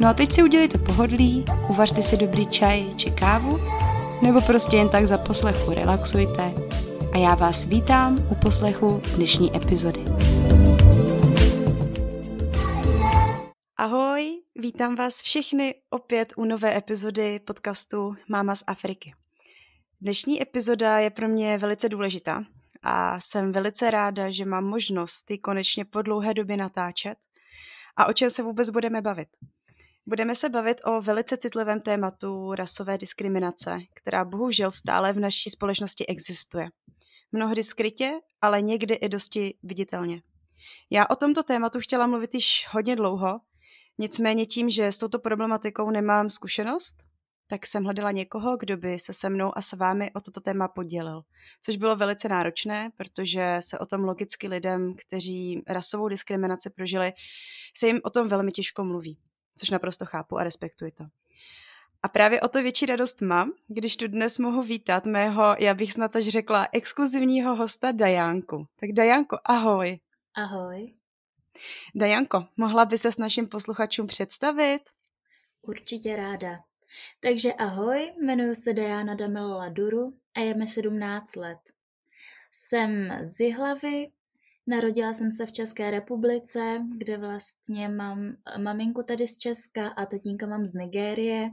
No a teď si udělejte pohodlí, uvařte si dobrý čaj či kávu, nebo prostě jen tak za poslechu relaxujte a já vás vítám u poslechu dnešní epizody. Ahoj, vítám vás všechny opět u nové epizody podcastu Máma z Afriky. Dnešní epizoda je pro mě velice důležitá a jsem velice ráda, že mám možnost ji konečně po dlouhé době natáčet. A o čem se vůbec budeme bavit? Budeme se bavit o velice citlivém tématu rasové diskriminace, která bohužel stále v naší společnosti existuje. Mnohdy skrytě, ale někdy i dosti viditelně. Já o tomto tématu chtěla mluvit již hodně dlouho, nicméně tím, že s touto problematikou nemám zkušenost, tak jsem hledala někoho, kdo by se se mnou a s vámi o toto téma podělil. Což bylo velice náročné, protože se o tom logicky lidem, kteří rasovou diskriminaci prožili, se jim o tom velmi těžko mluví což naprosto chápu a respektuji to. A právě o to větší radost mám, když tu dnes mohu vítat mého, já bych snad až řekla, exkluzivního hosta Dajánku. Tak Dajánko, ahoj. Ahoj. Dajanko, mohla by se s našim posluchačům představit? Určitě ráda. Takže ahoj, jmenuji se Diana Damilola Duru a je mi 17 let. Jsem z Jihlavy, Narodila jsem se v České republice, kde vlastně mám maminku tady z Česka a tatínka mám z Nigérie.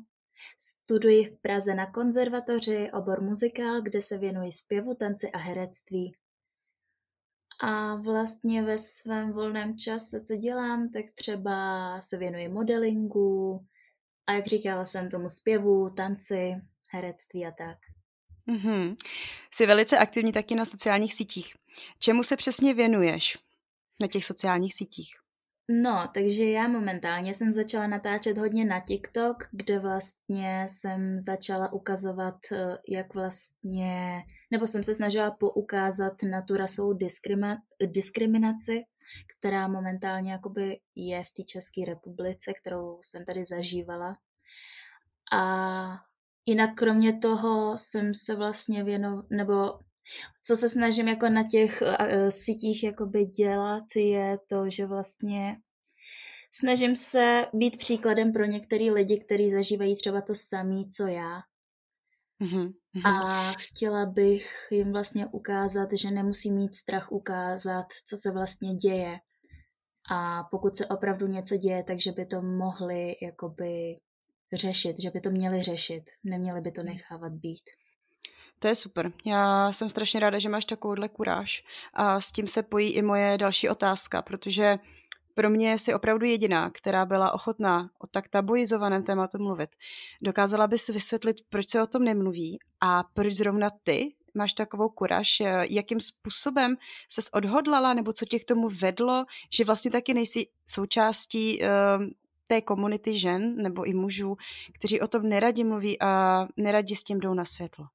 Studuji v Praze na konzervatoři obor muzikál, kde se věnuji zpěvu, tanci a herectví. A vlastně ve svém volném čase, co dělám, tak třeba se věnuji modelingu a jak říkala jsem tomu zpěvu, tanci, herectví a tak. Mm-hmm. Jsi velice aktivní taky na sociálních sítích. Čemu se přesně věnuješ na těch sociálních sítích? No, takže já momentálně jsem začala natáčet hodně na TikTok, kde vlastně jsem začala ukazovat, eh, jak vlastně, nebo jsem se snažila poukázat na tu rasovou diskrima, diskriminaci, která momentálně jakoby je v té České republice, kterou jsem tady zažívala. A jinak kromě toho jsem se vlastně věnovala, nebo co se snažím jako na těch uh, sítích jakoby dělat, je to, že vlastně snažím se být příkladem pro některé lidi, kteří zažívají třeba to samé, co já. Mm-hmm. A chtěla bych jim vlastně ukázat, že nemusí mít strach ukázat, co se vlastně děje. A pokud se opravdu něco děje, takže by to mohli jakoby řešit, že by to měli řešit, neměli by to mhm. nechávat být. To je super. Já jsem strašně ráda, že máš takovouhle kuráž. A s tím se pojí i moje další otázka, protože pro mě jsi opravdu jediná, která byla ochotná o tak tabuizovaném tématu mluvit. Dokázala bys vysvětlit, proč se o tom nemluví a proč zrovna ty máš takovou kuraž, jakým způsobem ses odhodlala, nebo co tě k tomu vedlo, že vlastně taky nejsi součástí uh, té komunity žen nebo i mužů, kteří o tom neradi mluví a neradi s tím jdou na světlo.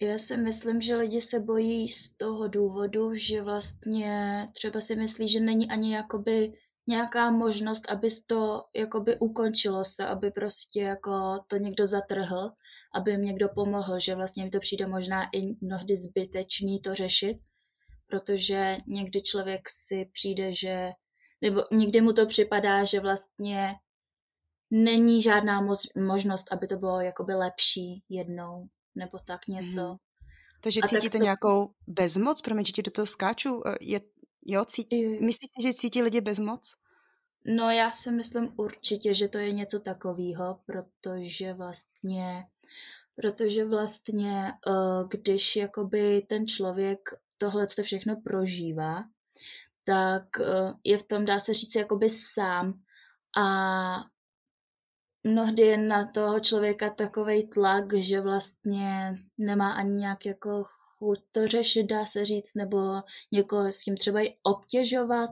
Já si myslím, že lidi se bojí z toho důvodu, že vlastně třeba si myslí, že není ani jakoby nějaká možnost, aby to jakoby ukončilo se, aby prostě jako to někdo zatrhl, aby jim někdo pomohl, že vlastně jim to přijde možná i mnohdy zbytečný to řešit, protože někdy člověk si přijde, že nebo někdy mu to připadá, že vlastně není žádná možnost, aby to bylo jakoby lepší jednou nebo tak něco. Mm. Takže cítíte to... nějakou bezmoc? Promiň, že ti do toho skáču. E, je, jo, cítí, myslíte, že cítí lidi bezmoc? No já si myslím určitě, že to je něco takového, protože vlastně Protože vlastně, uh, když jakoby ten člověk tohle všechno prožívá, tak uh, je v tom, dá se říct, jakoby sám a mnohdy je na toho člověka takový tlak, že vlastně nemá ani nějak jako chuť to řešit, dá se říct, nebo někoho s tím třeba i obtěžovat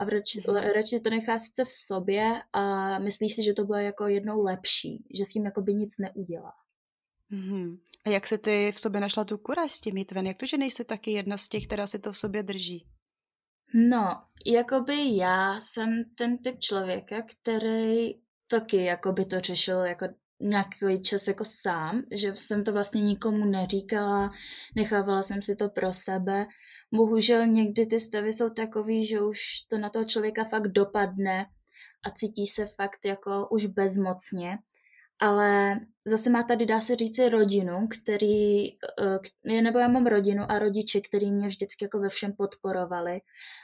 a radši, radši to nechá sice v sobě a myslí si, že to bude jako jednou lepší, že s tím jako by nic neudělá. Mm-hmm. A jak se ty v sobě našla tu kuráž s tím jít ven? Jak to, že nejsi taky jedna z těch, která si to v sobě drží? No, jakoby já jsem ten typ člověka, který taky jakoby to řešil jako nějaký čas jako sám, že jsem to vlastně nikomu neříkala, nechávala jsem si to pro sebe. Bohužel někdy ty stavy jsou takový, že už to na toho člověka fakt dopadne a cítí se fakt jako už bezmocně ale zase má tady, dá se říct, rodinu, který, eh, nebo já mám rodinu a rodiče, který mě vždycky jako ve všem podporovali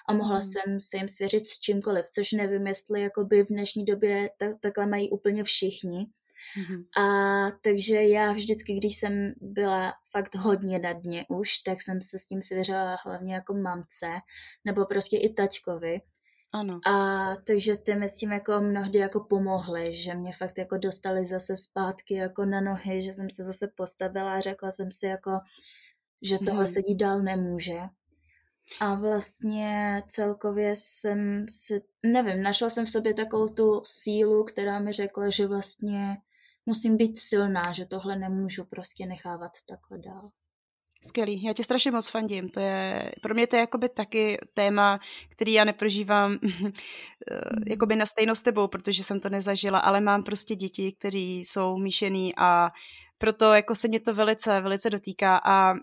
a mohla mm. jsem se jim svěřit s čímkoliv, což nevím, jestli jakoby v dnešní době tak, takhle mají úplně všichni. Mm-hmm. A takže já vždycky, když jsem byla fakt hodně na dně už, tak jsem se s tím svěřila hlavně jako mamce, nebo prostě i taťkovi. Ano. A takže ty mi s tím jako mnohdy jako pomohly, že mě fakt jako dostali zase zpátky jako na nohy, že jsem se zase postavila a řekla jsem si jako, že tohle hmm. se dít dál nemůže. A vlastně celkově jsem si, nevím, našla jsem v sobě takovou tu sílu, která mi řekla, že vlastně musím být silná, že tohle nemůžu prostě nechávat takhle dál. Skvělý, já tě strašně moc fandím. To je, pro mě to je jakoby taky téma, který já neprožívám eh, jakoby na stejno s tebou, protože jsem to nezažila, ale mám prostě děti, které jsou míšený a proto jako se mě to velice, velice dotýká a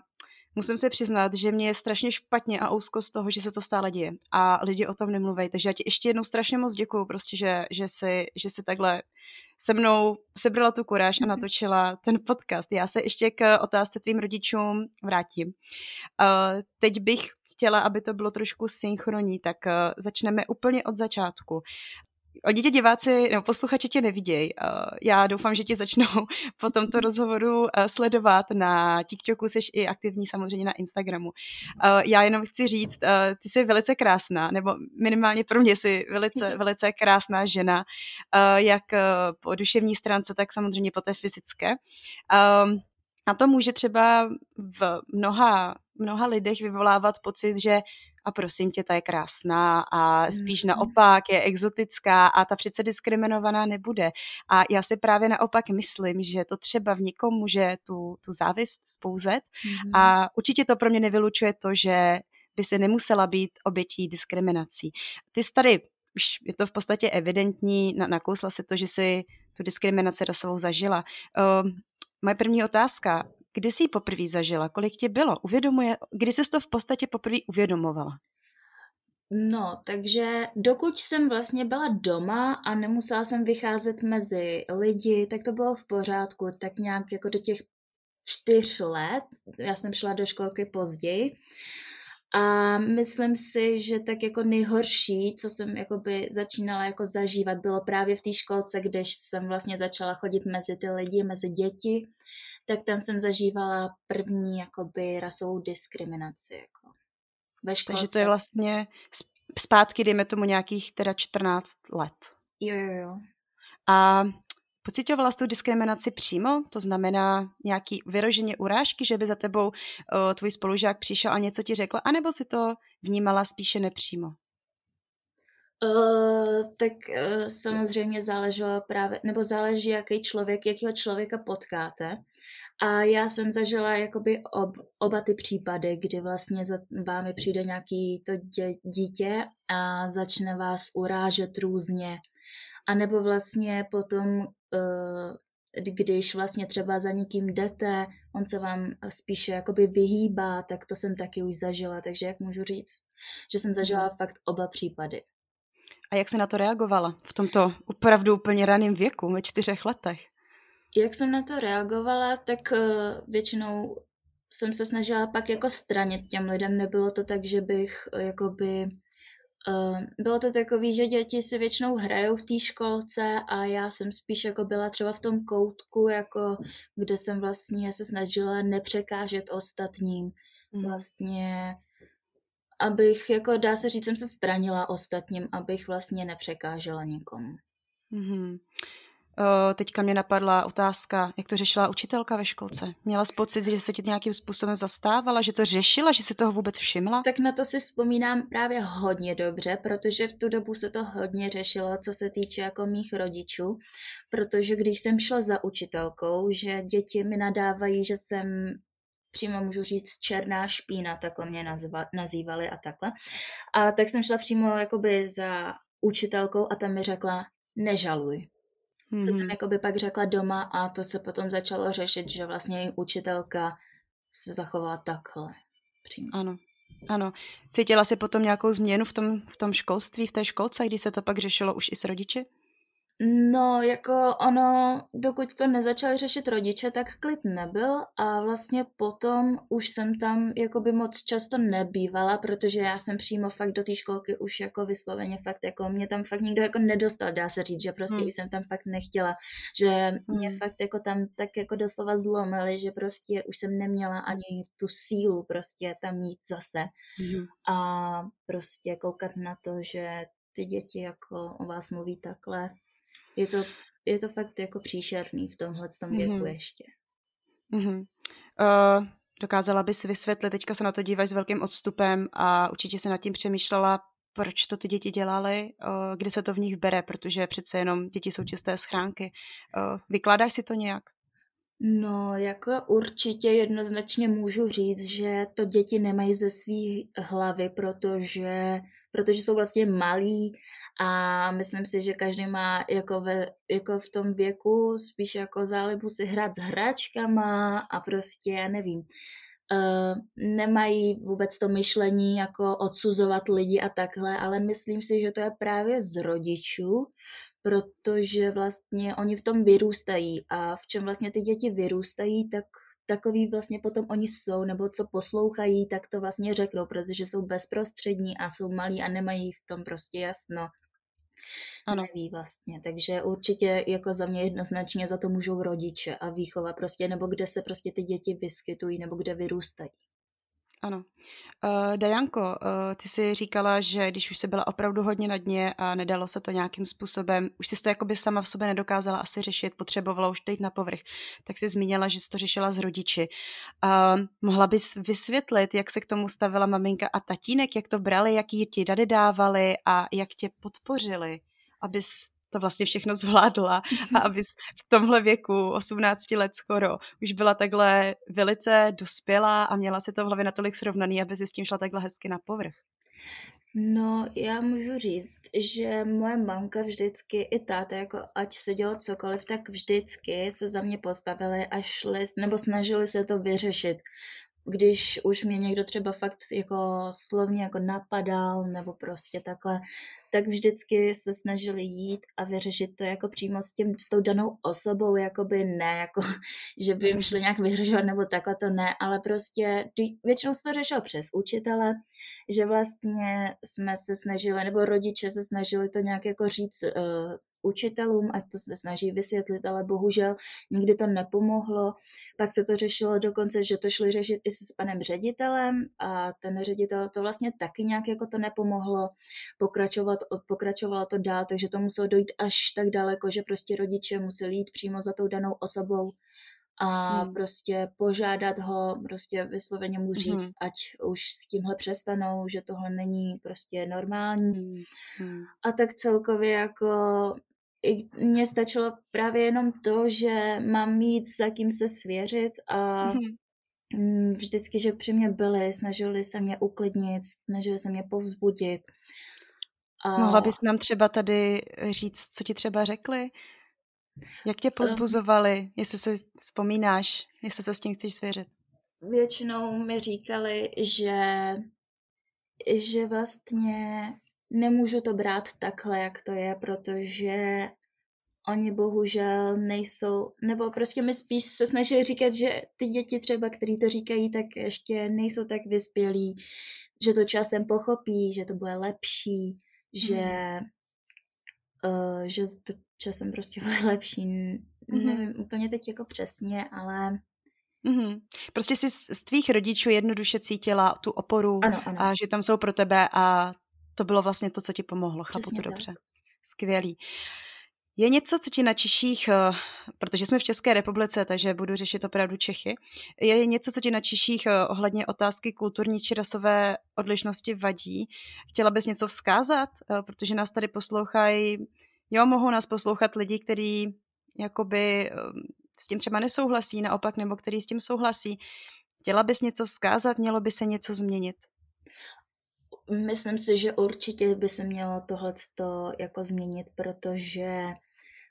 musím se přiznat, že mě je strašně špatně a úzko z toho, že se to stále děje a lidi o tom nemluví. Takže já ti ještě jednou strašně moc děkuju, prostě, že, že, si, že si takhle se mnou sebrala tu kuráž a mhm. natočila ten podcast. Já se ještě k otázce tvým rodičům vrátím. Uh, teď bych chtěla, aby to bylo trošku synchronní, tak uh, začneme úplně od začátku. Oni tě diváci nebo posluchači tě nevidějí. Eh, já doufám, že tě začnou po tomto rozhovoru eh, sledovat na TikToku, jsi i aktivní samozřejmě na Instagramu. Eh, já jenom chci říct, ty jsi velice krásná, nebo minimálně pro mě jsi velice, velice krásná žena, jak po duševní stránce, tak samozřejmě po té fyzické. Ehm, a to může třeba v mnoha, mnoha lidech vyvolávat pocit, že a prosím tě, ta je krásná a spíš mm. naopak je exotická a ta přece diskriminovaná nebude. A já si právě naopak myslím, že to třeba v někom může tu, tu závist spouzet mm. a určitě to pro mě nevylučuje to, že by se nemusela být obětí diskriminací. Ty jsi tady, už je to v podstatě evidentní, nakousla se to, že si tu diskriminaci rasovou zažila. Uh, moje první otázka, Kdy jsi ji poprvé zažila? Kolik tě bylo? Uvědomuje, kdy jsi to v podstatě poprvé uvědomovala? No, takže dokud jsem vlastně byla doma a nemusela jsem vycházet mezi lidi, tak to bylo v pořádku, tak nějak jako do těch čtyř let, já jsem šla do školky později a myslím si, že tak jako nejhorší, co jsem jakoby začínala jako zažívat, bylo právě v té školce, kde jsem vlastně začala chodit mezi ty lidi, mezi děti tak tam jsem zažívala první jakoby rasovou diskriminaci. Jako ve školce. Takže to je vlastně zpátky, dejme tomu nějakých teda 14 let. Jo, jo, jo. A pocitovala jsi tu diskriminaci přímo? To znamená nějaký vyroženě urážky, že by za tebou uh, tvůj spolužák přišel a něco ti řekl, anebo si to vnímala spíše nepřímo? Uh, tak uh, samozřejmě záleželo právě, nebo záleží, jaký člověk, jakého člověka potkáte. A já jsem zažila jakoby ob, oba ty případy, kdy vlastně za vámi přijde nějaký to dě, dítě a začne vás urážet různě. A nebo vlastně potom, uh, když vlastně třeba za někým jdete, on se vám spíše jakoby vyhýbá, tak to jsem taky už zažila. Takže jak můžu říct, že jsem zažila mhm. fakt oba případy. A jak se na to reagovala v tomto opravdu úplně raném věku, ve čtyřech letech? Jak jsem na to reagovala, tak uh, většinou jsem se snažila pak jako stranit těm lidem. Nebylo to tak, že bych uh, jakoby Uh, bylo to takový, že děti si většinou hrajou v té školce a já jsem spíš jako byla třeba v tom koutku, jako kde jsem vlastně se snažila nepřekážet ostatním. Mm. Vlastně, abych, jako dá se říct, jsem se stranila ostatním, abych vlastně nepřekážela nikomu. Mm-hmm. Teďka mě napadla otázka, jak to řešila učitelka ve školce. Měla jsi pocit, že se ti nějakým způsobem zastávala, že to řešila, že si toho vůbec všimla? Tak na to si vzpomínám právě hodně dobře, protože v tu dobu se to hodně řešilo, co se týče jako mých rodičů, protože když jsem šla za učitelkou, že děti mi nadávají, že jsem přímo můžu říct černá špína, takhle mě nazva, nazývali a takhle. A tak jsem šla přímo jakoby za učitelkou a tam mi řekla, nežaluj. Mm-hmm. To jsem jakoby pak řekla doma a to se potom začalo řešit, že vlastně její učitelka se zachovala takhle. Přímo. Ano, ano. Cítila jsi potom nějakou změnu v tom, v tom školství, v té školce, když se to pak řešilo už i s rodiči? No, jako ono, dokud to nezačali řešit rodiče, tak klid nebyl a vlastně potom už jsem tam jakoby moc často nebývala, protože já jsem přímo fakt do té školky už jako vysloveně fakt jako mě tam fakt nikdo jako nedostal, dá se říct, že prostě hmm. už jsem tam fakt nechtěla, že mě hmm. fakt jako tam tak jako doslova zlomili, že prostě už jsem neměla ani tu sílu prostě tam mít zase hmm. a prostě koukat na to, že ty děti jako o vás mluví takhle, je to, je to fakt jako příšerný v tomhle tom věku mm-hmm. ještě. Mm-hmm. Uh, dokázala bys vysvětlit, teďka se na to díváš s velkým odstupem a určitě se nad tím přemýšlela, proč to ty děti dělali, uh, kdy se to v nich bere, protože přece jenom děti jsou čisté schránky. Uh, vykládáš si to nějak? No, jako určitě jednoznačně můžu říct, že to děti nemají ze své hlavy, protože, protože jsou vlastně malí a myslím si, že každý má jako, ve, jako v tom věku spíš jako zálibu si hrát s hračkama a prostě, já nevím, uh, nemají vůbec to myšlení jako odsuzovat lidi a takhle, ale myslím si, že to je právě z rodičů, protože vlastně oni v tom vyrůstají a v čem vlastně ty děti vyrůstají, tak takový vlastně potom oni jsou, nebo co poslouchají, tak to vlastně řeknou, protože jsou bezprostřední a jsou malí a nemají v tom prostě jasno. Ano. Neví vlastně, takže určitě jako za mě jednoznačně za to můžou rodiče a výchova prostě, nebo kde se prostě ty děti vyskytují, nebo kde vyrůstají. Ano. Uh, Dajanko, uh, ty jsi říkala, že když už se byla opravdu hodně na dně a nedalo se to nějakým způsobem, už jsi to jakoby sama v sobě nedokázala asi řešit, potřebovala už jít na povrch, tak jsi zmínila, že jsi to řešila s rodiči. Uh, mohla bys vysvětlit, jak se k tomu stavila maminka a tatínek, jak to brali, jaký ti dady dávali a jak tě podpořili, abys to vlastně všechno zvládla. A aby v tomhle věku, 18 let skoro, už byla takhle velice dospělá a měla si to v hlavě natolik srovnaný, aby si s tím šla takhle hezky na povrch. No, já můžu říct, že moje mamka vždycky i táta, jako ať se dělo cokoliv, tak vždycky se za mě postavili a šli, nebo snažili se to vyřešit když už mě někdo třeba fakt jako slovně jako napadal nebo prostě takhle, tak vždycky se snažili jít a vyřešit to jako přímo s, tím, s tou danou osobou, jako by ne, jako že by jim šli nějak vyhrožovat nebo takhle, to ne, ale prostě většinou se to řešilo přes učitele, že vlastně jsme se snažili, nebo rodiče se snažili to nějak jako říct uh, učitelům, ať to se snaží vysvětlit, ale bohužel nikdy to nepomohlo. Pak se to řešilo dokonce, že to šli řešit i s panem ředitelem a ten ředitel to vlastně taky nějak jako to nepomohlo pokračovat, pokračovalo to dál, takže to muselo dojít až tak daleko, že prostě rodiče museli jít přímo za tou danou osobou a hmm. prostě požádat ho, prostě vysloveně mu říct, hmm. ať už s tímhle přestanou, že tohle není prostě normální. Hmm. Hmm. A tak celkově jako i mně stačilo právě jenom to, že mám mít za kým se svěřit a hmm. Vždycky, že při mě byli, snažili se mě uklidnit, snažili se mě povzbudit. A... Mohla bys nám třeba tady říct, co ti třeba řekli? Jak tě pozbuzovali, jestli si vzpomínáš, jestli se s tím chceš svěřit? Většinou mi říkali, že, že vlastně nemůžu to brát takhle, jak to je, protože oni bohužel nejsou, nebo prostě mi spíš se snaží říkat, že ty děti třeba, který to říkají, tak ještě nejsou tak vyspělí, že to časem pochopí, že to bude lepší, že, mm. uh, že to časem prostě bude lepší. Mm. Nevím úplně teď jako přesně, ale Mm-hmm. Prostě jsi z tvých rodičů jednoduše cítila tu oporu ano, ano. a že tam jsou pro tebe a to bylo vlastně to, co ti pomohlo. Chápu Přesně to tak. dobře. Skvělý. Je něco, co ti na Češích, eh, protože jsme v České republice, takže budu řešit opravdu Čechy, je něco, co ti na Češích eh, ohledně otázky kulturní či rasové odlišnosti vadí? Chtěla bys něco vzkázat? Eh, protože nás tady poslouchají, jo, mohou nás poslouchat lidi, kteří jakoby s tím třeba nesouhlasí, naopak, nebo který s tím souhlasí. Chtěla bys něco vzkázat, mělo by se něco změnit? Myslím si, že určitě by se mělo tohle jako změnit, protože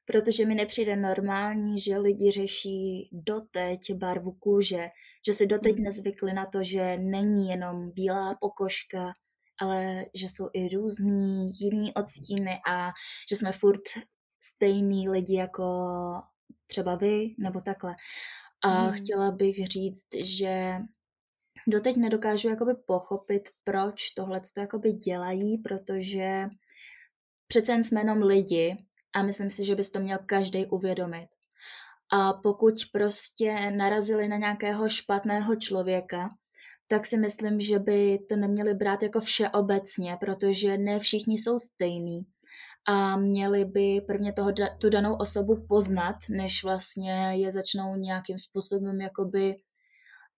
protože mi nepřijde normální, že lidi řeší doteď barvu kůže, že si doteď mm. nezvykli na to, že není jenom bílá pokožka, ale že jsou i různý jiný odstíny a že jsme furt stejný lidi jako třeba vy, nebo takhle. A mm. chtěla bych říct, že doteď nedokážu jakoby pochopit, proč tohle to jakoby dělají, protože přece jen jsme jenom lidi a myslím si, že bys to měl každý uvědomit. A pokud prostě narazili na nějakého špatného člověka, tak si myslím, že by to neměli brát jako všeobecně, protože ne všichni jsou stejní a měli by prvně toho, tu danou osobu poznat, než vlastně je začnou nějakým způsobem jakoby,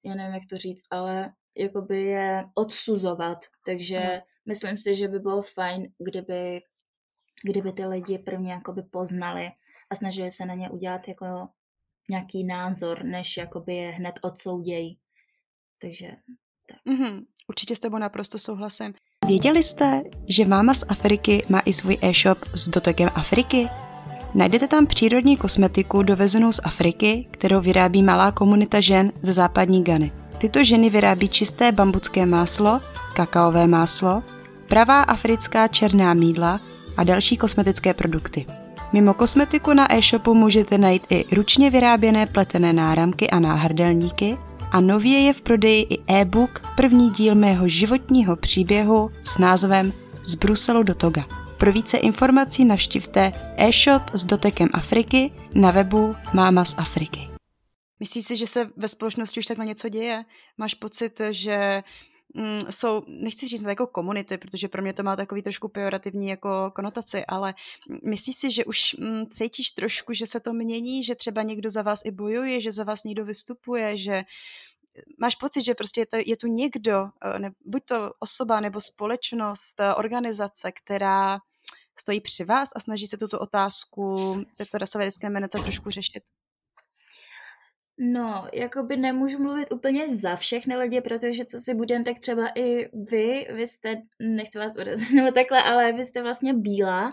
já nevím, jak to říct, ale jakoby je odsuzovat. Takže hmm. myslím si, že by bylo fajn, kdyby, kdyby ty lidi prvně jakoby poznali a snažili se na ně udělat jako nějaký názor, než jakoby je hned odsoudějí. Takže tak. Mm-hmm. Určitě s tebou naprosto souhlasím. Věděli jste, že máma z Afriky má i svůj e-shop s dotekem Afriky? Najdete tam přírodní kosmetiku dovezenou z Afriky, kterou vyrábí malá komunita žen ze západní Gany. Tyto ženy vyrábí čisté bambucké máslo, kakaové máslo, pravá africká černá mídla a další kosmetické produkty. Mimo kosmetiku na e-shopu můžete najít i ručně vyráběné pletené náramky a náhrdelníky, a nově je v prodeji i e-book první díl mého životního příběhu s názvem Z Bruselu do Toga. Pro více informací navštivte e-shop s dotekem Afriky na webu Máma z Afriky. Myslíš si, že se ve společnosti už tak na něco děje? Máš pocit, že mm, jsou, nechci říct jako komunity, protože pro mě to má takový trošku pejorativní jako konotaci, ale myslíš si, že už mm, cítíš trošku, že se to mění, že třeba někdo za vás i bojuje, že za vás někdo vystupuje, že máš pocit, že prostě je, to, je tu někdo, eh, ne, buď to osoba nebo společnost, eh, organizace, která stojí při vás a snaží se tuto otázku této rasové diskriminace trošku řešit? No, jako by nemůžu mluvit úplně za všechny lidi, protože co si budem, tak třeba i vy, vy jste, nechci vás urazit nebo takhle, ale vy jste vlastně bílá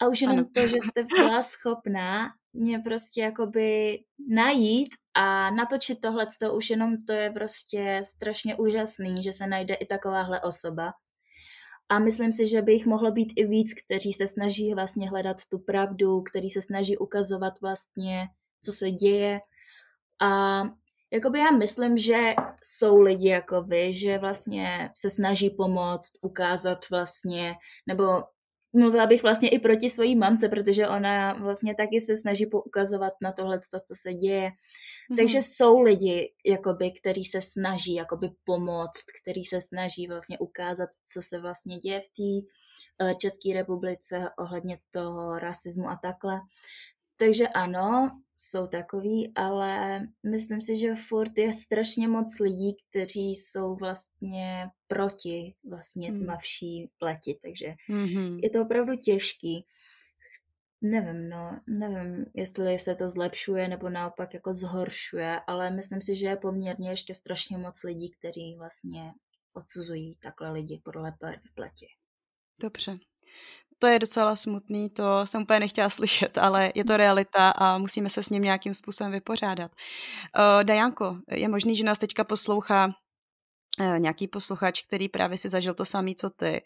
a už jenom ano. to, že jste byla schopná mě prostě jakoby najít a natočit tohle, to už jenom to je prostě strašně úžasný, že se najde i takováhle osoba. A myslím si, že by jich mohlo být i víc, kteří se snaží vlastně hledat tu pravdu, který se snaží ukazovat vlastně, co se děje. A jakoby já myslím, že jsou lidi jako vy, že vlastně se snaží pomoct, ukázat vlastně, nebo mluvila bych vlastně i proti svojí mamce, protože ona vlastně taky se snaží poukazovat na tohle, co se děje. Mm-hmm. Takže jsou lidi, jakoby, který se snaží jakoby pomoct, který se snaží vlastně ukázat, co se vlastně děje v té uh, České republice ohledně toho rasismu a takhle. Takže ano, jsou takový, ale myslím si, že furt je strašně moc lidí, kteří jsou vlastně proti vlastně hmm. tmavší pleti, takže mm-hmm. je to opravdu těžký. Nevím, no, nevím, jestli se to zlepšuje nebo naopak jako zhoršuje, ale myslím si, že je poměrně ještě strašně moc lidí, kteří vlastně odsuzují takhle lidi podle barvy pleti. Dobře, to je docela smutný, to jsem úplně nechtěla slyšet, ale je to realita a musíme se s ním nějakým způsobem vypořádat. Uh, Dajanko, je možný, že nás teďka poslouchá uh, nějaký posluchač, který právě si zažil to samý, co ty.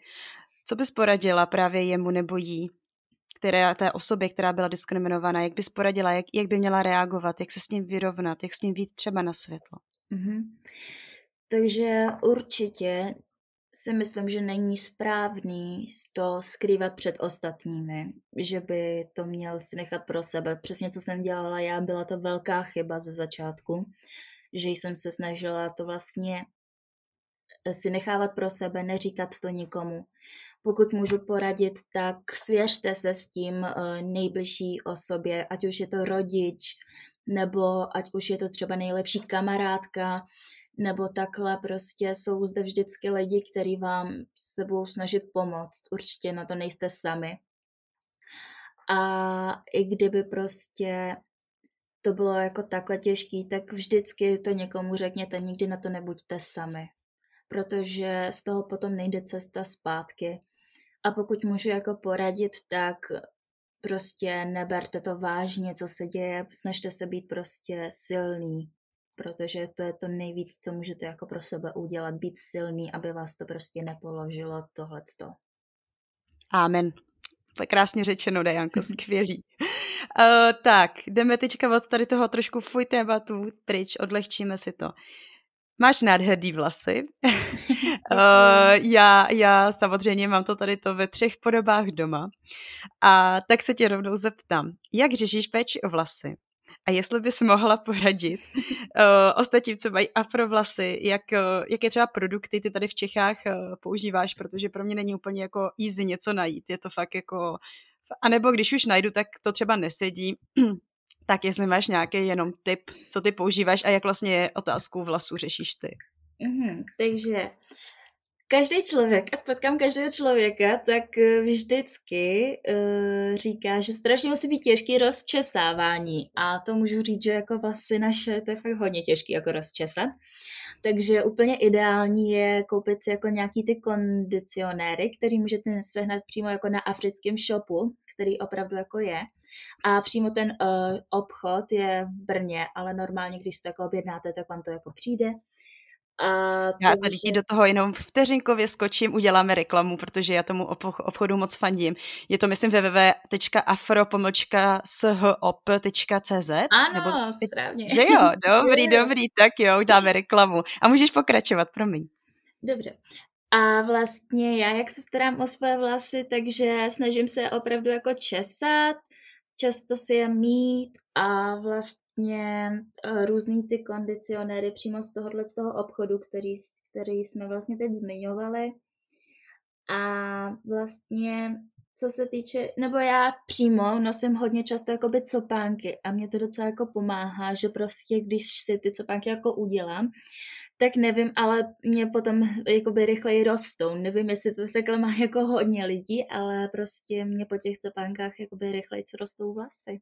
Co bys poradila právě jemu nebo jí, které, té osobě, která byla diskriminovaná, jak bys poradila, jak, jak by měla reagovat, jak se s ním vyrovnat, jak s ním víc třeba na světlo? Mm-hmm. Takže určitě si myslím, že není správný to skrývat před ostatními, že by to měl si nechat pro sebe. Přesně co jsem dělala já, byla to velká chyba ze začátku, že jsem se snažila to vlastně si nechávat pro sebe, neříkat to nikomu. Pokud můžu poradit, tak svěřte se s tím eh, nejbližší osobě, ať už je to rodič, nebo ať už je to třeba nejlepší kamarádka, nebo takhle prostě jsou zde vždycky lidi, kteří vám se budou snažit pomoct. Určitě na to nejste sami. A i kdyby prostě to bylo jako takhle těžký, tak vždycky to někomu řekněte, nikdy na to nebuďte sami. Protože z toho potom nejde cesta zpátky. A pokud můžu jako poradit, tak prostě neberte to vážně, co se děje, snažte se být prostě silný, protože to je to nejvíc, co můžete jako pro sebe udělat, být silný, aby vás to prostě nepoložilo tohleto. Amen. To je krásně řečeno, Dajanko, skvělý. Uh, tak, jdeme teďka od tady toho trošku fuj tématu pryč, odlehčíme si to. Máš nádherný vlasy. uh, já, já samozřejmě mám to tady to ve třech podobách doma. A tak se tě rovnou zeptám, jak řešíš péči o vlasy? A jestli bys mohla poradit uh, ostatním, co mají afrovlasy, jak, uh, jaké třeba produkty ty tady v Čechách uh, používáš, protože pro mě není úplně jako easy něco najít. Je to fakt jako... A nebo když už najdu, tak to třeba nesedí. tak jestli máš nějaký jenom tip, co ty používáš a jak vlastně otázku vlasů řešíš ty. Mm-hmm, takže každý člověk, a potkám každého člověka, tak eh, vždycky uh, říká, že strašně musí být těžký rozčesávání. A to můžu říct, že jako vlastně naše, to je fakt hodně těžký jako rozčesat. Takže úplně ideální je koupit si jako nějaký ty kondicionéry, který můžete sehnat přímo jako na africkém shopu, který opravdu jako je. A přímo ten uh, obchod je v Brně, ale normálně, když to jako objednáte, tak vám to jako přijde. A já tady ti do toho jenom vteřinkově skočím, uděláme reklamu, protože já tomu obchodu moc fandím. Je to, myslím, www.afro.shop.cz Ano, nebo... správně. Že jo, dobrý, dobrý, tak jo, dáme reklamu. A můžeš pokračovat, promiň. Dobře. A vlastně já, jak se starám o své vlasy, takže snažím se opravdu jako česat, často si je mít a vlastně uh, různý ty kondicionéry přímo z tohohle z toho obchodu, který, který jsme vlastně teď zmiňovali. A vlastně co se týče, nebo já přímo nosím hodně často jakoby copánky a mě to docela jako pomáhá, že prostě když si ty copánky jako udělám, tak nevím, ale mě potom jakoby rychleji rostou. Nevím, jestli to takhle má jako hodně lidí, ale prostě mě po těch copánkách jakoby rychleji rostou vlasy.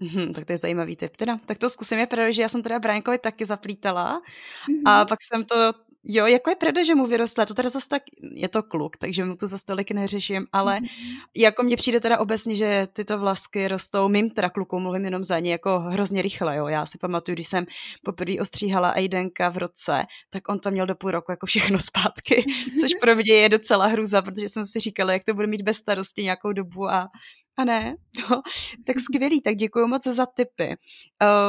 Hmm, tak to je zajímavý tip. Teda, tak to zkusím je, protože já jsem teda Briankovi taky zaplítala mm-hmm. a pak jsem to Jo, jako je pravda, že mu vyrostla, to teda zase tak, je to kluk, takže mu to zase tolik neřeším, ale mm-hmm. jako mně přijde teda obecně, že tyto vlasky rostou, mým teda klukům, mluvím jenom za ně, jako hrozně rychle, jo. Já si pamatuju, když jsem poprvé ostříhala Aidenka v roce, tak on to měl do půl roku jako všechno zpátky, což pro mě je docela hruza, protože jsem si říkala, jak to bude mít bez starosti nějakou dobu a, a ne, no, tak skvělý, tak děkuji moc za tipy.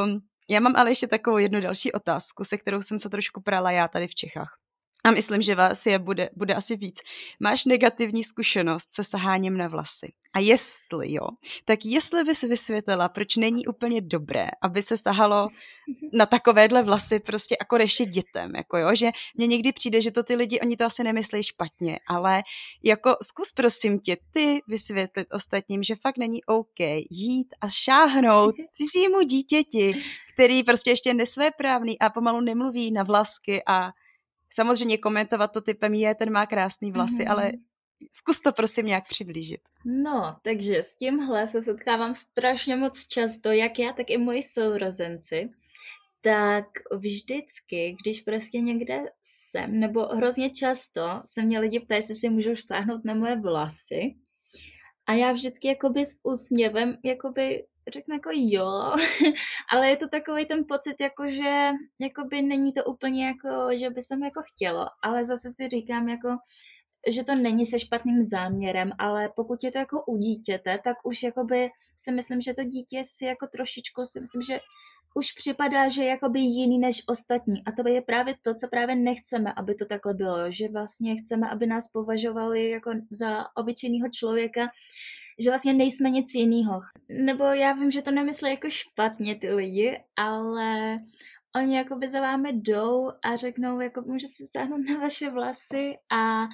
Um, já mám ale ještě takovou jednu další otázku, se kterou jsem se trošku prala já tady v Čechách. A myslím, že vás je bude, bude asi víc. Máš negativní zkušenost se saháním na vlasy. A jestli jo, tak jestli bys vysvětlila, proč není úplně dobré, aby se sahalo na takovéhle vlasy prostě jako ještě dětem, jako jo, že mně někdy přijde, že to ty lidi, oni to asi nemyslí špatně, ale jako zkus prosím tě ty vysvětlit ostatním, že fakt není OK jít a šáhnout cizímu dítěti, který prostě ještě nesvéprávný a pomalu nemluví na vlasky a samozřejmě komentovat to typem je, ten má krásný vlasy, mm-hmm. ale zkus to prosím nějak přiblížit. No, takže s tímhle se setkávám strašně moc často, jak já, tak i moji sourozenci. Tak vždycky, když prostě někde jsem, nebo hrozně často se mě lidi ptají, jestli si můžou sáhnout na moje vlasy. A já vždycky jakoby s úsměvem jakoby řeknu jako jo, ale je to takový ten pocit, jako že jakoby není to úplně jako, že by jsem jako chtělo, ale zase si říkám jako, že to není se špatným záměrem, ale pokud je to jako u dítěte, tak už jakoby si myslím, že to dítě si jako trošičku si myslím, že už připadá, že je jakoby jiný než ostatní. A to je právě to, co právě nechceme, aby to takhle bylo. Že vlastně chceme, aby nás považovali jako za obyčejného člověka, že vlastně nejsme nic jiného. Nebo já vím, že to nemyslí jako špatně ty lidi, ale oni jakoby za vámi jdou a řeknou, jako můžu si stáhnout na vaše vlasy a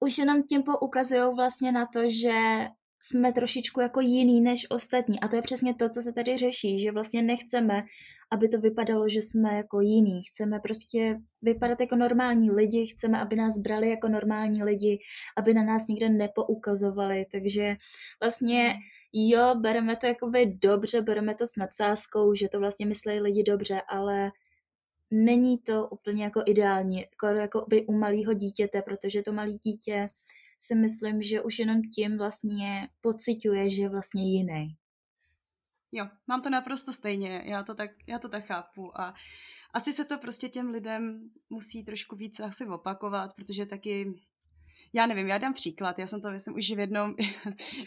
už jenom tím poukazují vlastně na to, že jsme trošičku jako jiný než ostatní. A to je přesně to, co se tady řeší, že vlastně nechceme, aby to vypadalo, že jsme jako jiní. Chceme prostě vypadat jako normální lidi, chceme, aby nás brali jako normální lidi, aby na nás nikde nepoukazovali. Takže vlastně jo, bereme to jakoby dobře, bereme to s nadsázkou, že to vlastně myslí lidi dobře, ale není to úplně jako ideální, jako, jako by u malého dítěte, protože to malé dítě si myslím, že už jenom tím vlastně pociťuje, že je vlastně jiný. Jo, mám to naprosto stejně, já to tak, já to tak chápu a asi se to prostě těm lidem musí trošku víc asi opakovat, protože taky já nevím, já dám příklad, já jsem to myslím už v jednom,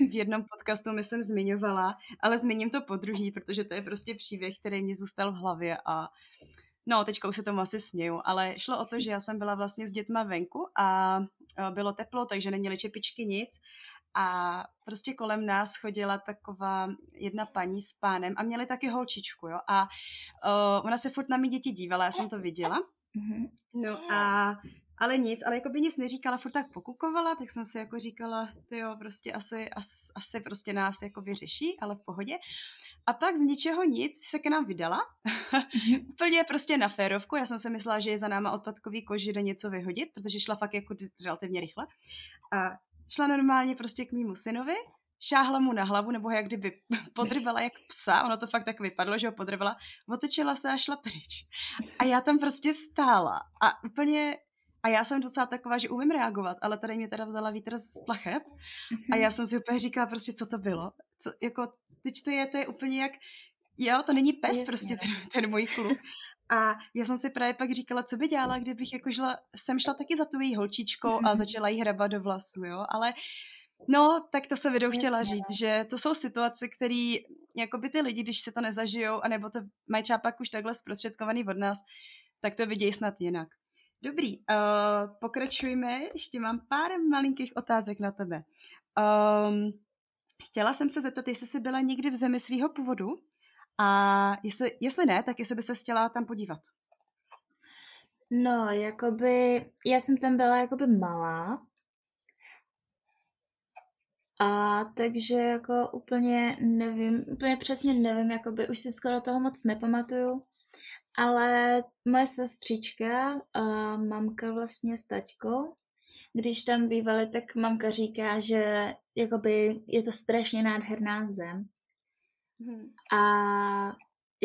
v jednom podcastu myslím zmiňovala, ale zmíním to po druhý, protože to je prostě příběh, který mě zůstal v hlavě a No, teďka už se tomu asi směju, ale šlo o to, že já jsem byla vlastně s dětma venku a bylo teplo, takže neměli čepičky nic a prostě kolem nás chodila taková jedna paní s pánem a měli taky holčičku, jo, a uh, ona se furt na mě děti dívala, já jsem to viděla. Mhm. No a ale nic, ale jako by nic neříkala, furt tak pokukovala, tak jsem si jako říkala, ty jo, prostě asi, asi, asi prostě nás jako vyřeší, ale v pohodě. A pak z ničeho nic se k nám vydala. Mhm. Úplně prostě na férovku. Já jsem si myslela, že je za náma odpadkový kož, jde něco vyhodit, protože šla fakt jako relativně rychle. A šla normálně prostě k mýmu synovi, šáhla mu na hlavu, nebo jak kdyby podrvala jak psa, ono to fakt tak vypadlo, že ho podrvala, otočila se a šla pryč. A já tam prostě stála a úplně a já jsem docela taková, že umím reagovat, ale tady mě teda vzala vítr z plachet a mhm. já jsem si úplně říkala prostě, co to bylo. Co, jako, teď to je, to je úplně jak, jo, to není pes Jasně. prostě ten, ten můj kluk. A já jsem si právě pak říkala, co by dělala, kdybych jako šla, jsem šla taky za tu její holčičkou a mhm. začala jí hrabat do vlasu, jo, ale No, tak to se vidou chtěla Jasně. říct, že to jsou situace, které jako by ty lidi, když se to nezažijou, anebo to mají třeba pak už takhle zprostředkovaný od nás, tak to vidějí snad jinak. Dobrý, uh, pokračujeme. Ještě mám pár malinkých otázek na tebe. Um, chtěla jsem se zeptat, jestli jsi byla někdy v zemi svého původu a jestli, jestli ne, tak jestli by se chtěla tam podívat. No, jakoby, já jsem tam byla jakoby malá, a takže jako úplně nevím, úplně přesně nevím, jakoby už si skoro toho moc nepamatuju. Ale moje sestřička a mamka vlastně s taťkou, když tam bývali, tak mamka říká, že jakoby je to strašně nádherná zem. Hmm. A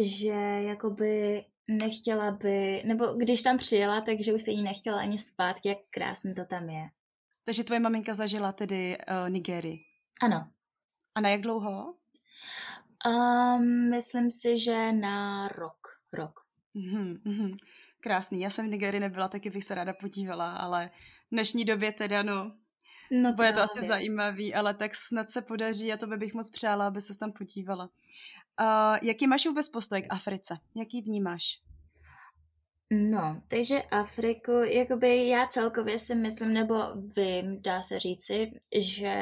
že jakoby nechtěla by, nebo když tam přijela, takže už se jí nechtěla ani zpátky, jak krásně to tam je. Takže tvoje maminka zažila tedy uh, Nigerii? Ano. A na jak dlouho? Um, myslím si, že na rok. Rok. Mm-hmm. Krásný. Já jsem v Nigerii nebyla, taky bych se ráda podívala, ale dnešní době teda no, no bude to asi zajímavý, ale tak snad se podaří a to by bych moc přála, aby se tam podívala. Uh, jaký máš vůbec postoj k Africe? Jaký vnímáš? No, takže Afriku, jakoby já celkově si myslím, nebo vím, dá se říci, že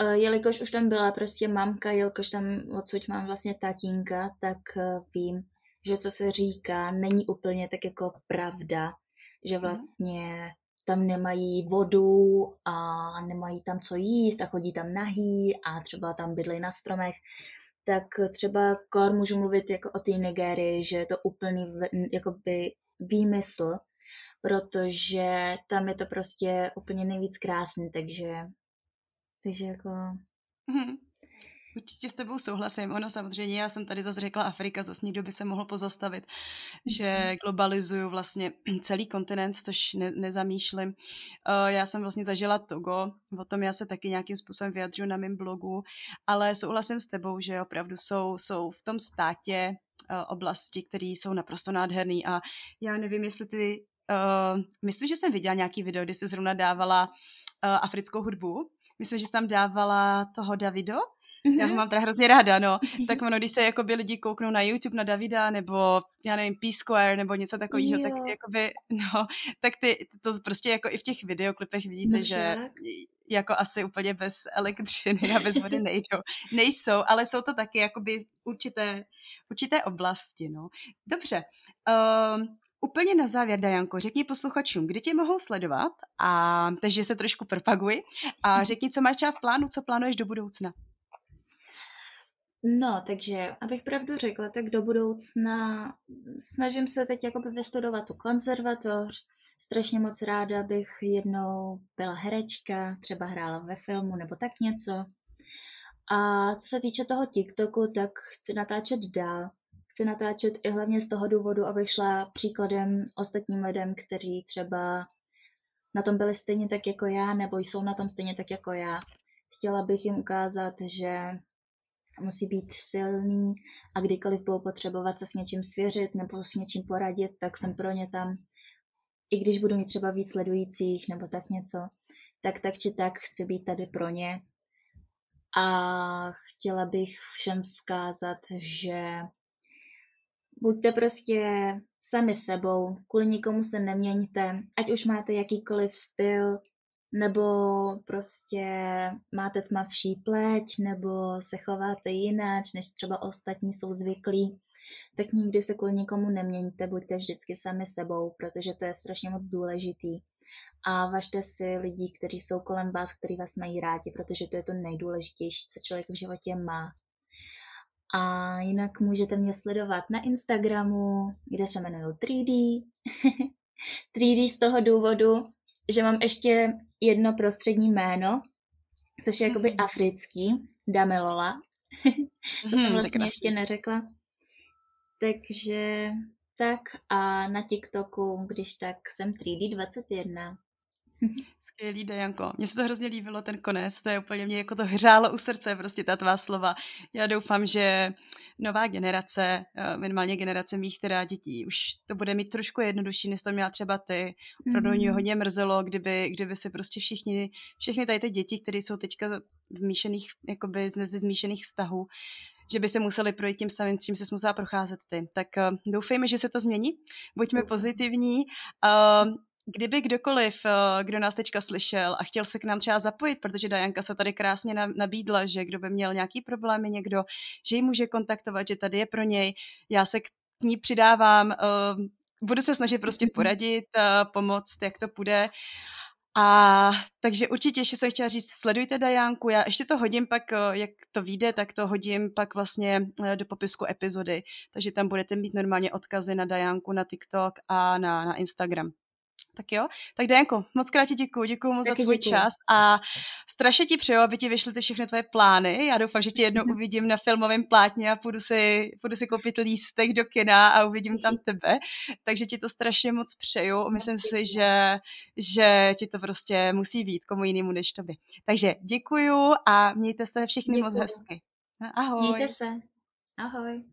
uh, jelikož už tam byla prostě mamka, jelikož tam odsud mám vlastně tatínka, tak uh, vím, že co se říká, není úplně tak jako pravda, že mhm. vlastně tam nemají vodu a nemají tam co jíst a chodí tam nahý a třeba tam bydlí na stromech, tak třeba kor můžu mluvit jako o té Nigérii, že je to úplný jakoby výmysl, protože tam je to prostě úplně nejvíc krásný, takže takže jako... Mm-hmm. Určitě s tebou souhlasím. Ono samozřejmě, já jsem tady zase řekla Afrika, zase někdo by se mohl pozastavit, že mhm. globalizuju vlastně celý kontinent, což ne, nezamýšlím. Uh, já jsem vlastně zažila Togo, o tom já se taky nějakým způsobem vyjadřuju na mém blogu, ale souhlasím s tebou, že opravdu jsou, jsou v tom státě uh, oblasti, které jsou naprosto nádherné a já nevím, jestli ty uh, myslím, že jsem viděla nějaký video, kdy se zrovna dávala uh, africkou hudbu. Myslím, že jsi tam dávala toho Davido, Mm-hmm. Já ho mhm. mám teda hrozně ráda, no. Tak ono, když se jakoby lidi kouknou na YouTube na Davida, nebo já nevím, P-Square, nebo něco takového, tak jakoby, no, tak ty, to prostě jako i v těch videoklipech vidíte, no, že jako asi úplně bez elektřiny a bez vody nejdou. Nejsou, ale jsou to taky jakoby určité, určité oblasti, no. Dobře, um, Úplně na závěr, Dajanko, řekni posluchačům, kdy tě mohou sledovat, a takže se trošku propaguj a řekni, co máš třeba v plánu, co plánuješ do budoucna. No, takže abych pravdu řekla, tak do budoucna snažím se teď jakoby vystudovat tu konzervatoř. Strašně moc ráda bych jednou byla herečka, třeba hrála ve filmu nebo tak něco. A co se týče toho TikToku, tak chci natáčet dál. Chci natáčet i hlavně z toho důvodu, abych šla příkladem ostatním lidem, kteří třeba na tom byli stejně tak jako já, nebo jsou na tom stejně tak jako já. Chtěla bych jim ukázat, že musí být silný a kdykoliv budou potřebovat se s něčím svěřit nebo s něčím poradit, tak jsem pro ně tam. I když budu mít třeba víc sledujících nebo tak něco, tak tak či tak chci být tady pro ně. A chtěla bych všem vzkázat, že buďte prostě sami sebou, kvůli nikomu se neměňte, ať už máte jakýkoliv styl, nebo prostě máte tmavší pleť, nebo se chováte jinak, než třeba ostatní jsou zvyklí, tak nikdy se kvůli nikomu neměňte, buďte vždycky sami sebou, protože to je strašně moc důležitý. A važte si lidí, kteří jsou kolem vás, kteří vás mají rádi, protože to je to nejdůležitější, co člověk v životě má. A jinak můžete mě sledovat na Instagramu, kde se jmenuju 3D. 3D z toho důvodu, že mám ještě jedno prostřední jméno, což je jakoby mhm. africký, Damelola. to jsem mhm, vlastně ještě neřekla. Takže tak a na TikToku, když tak jsem 3D21. Skvělý, Dajanko. Mně se to hrozně líbilo, ten konec, to je úplně mě jako to hřálo u srdce, prostě ta tvá slova. Já doufám, že nová generace, eh, minimálně generace mých teda dětí, už to bude mít trošku jednodušší, než to měla třeba ty. Opravdu mm-hmm. mě hodně mrzelo, kdyby, kdyby se prostě všichni, všechny tady ty děti, které jsou teďka v míšených, jakoby z zmíšených vztahů, že by se museli projít tím samým, s čím se musela procházet ty. Tak uh, doufejme, že se to změní. Buďme pozitivní. Uh, Kdyby kdokoliv, eh, kdo nás teďka slyšel a chtěl se k nám třeba zapojit, protože Dajanka se tady krásně nabídla, že kdo by měl nějaký problémy někdo, že ji může kontaktovat, že tady je pro něj, já se k ní přidávám, eh, budu se snažit prostě poradit, eh, pomoct, jak to půjde. A takže určitě ještě jsem chtěla říct, sledujte Dajanku, já ještě to hodím pak, jak to vyjde, tak to hodím pak vlastně do popisku epizody, takže tam budete mít normálně odkazy na Dajanku, na TikTok a na, na Instagram. Tak jo, tak Dajanko, moc krát ti děkuji, děkuji moc Taky za tvůj děkuju. čas a strašně ti přeju, aby ti vyšly ty všechny tvoje plány. Já doufám, že tě jednou uvidím na filmovém plátně a půjdu si, půjdu si koupit lístek do kina a uvidím tam tebe. Takže ti to strašně moc přeju. Myslím si, že, že ti to prostě musí být komu jinému než tobě. Takže děkuji a mějte se všichni děkuju. moc hezky. Ahoj. Mějte se. Ahoj.